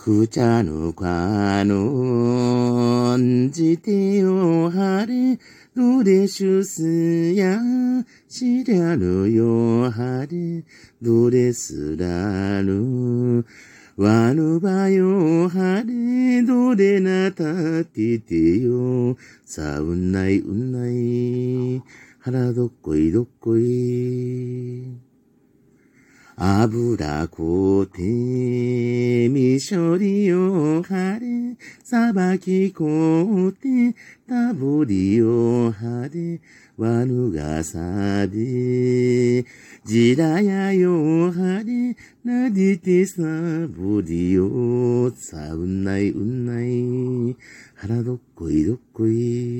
くちゃぬかのんじてよはれ、どれしゅすや、しりゃるよはれ、どれすらる。わぬばよはれ、どれなたててよ、さうんないうんない、腹どっこいどっこい。油こて、みしょりをはれ、さばきこて、たぼりをはれ、わぬがさで、じらやよはれ、なでてさぼりよ、さうんないうんない、腹どっこいどっこい。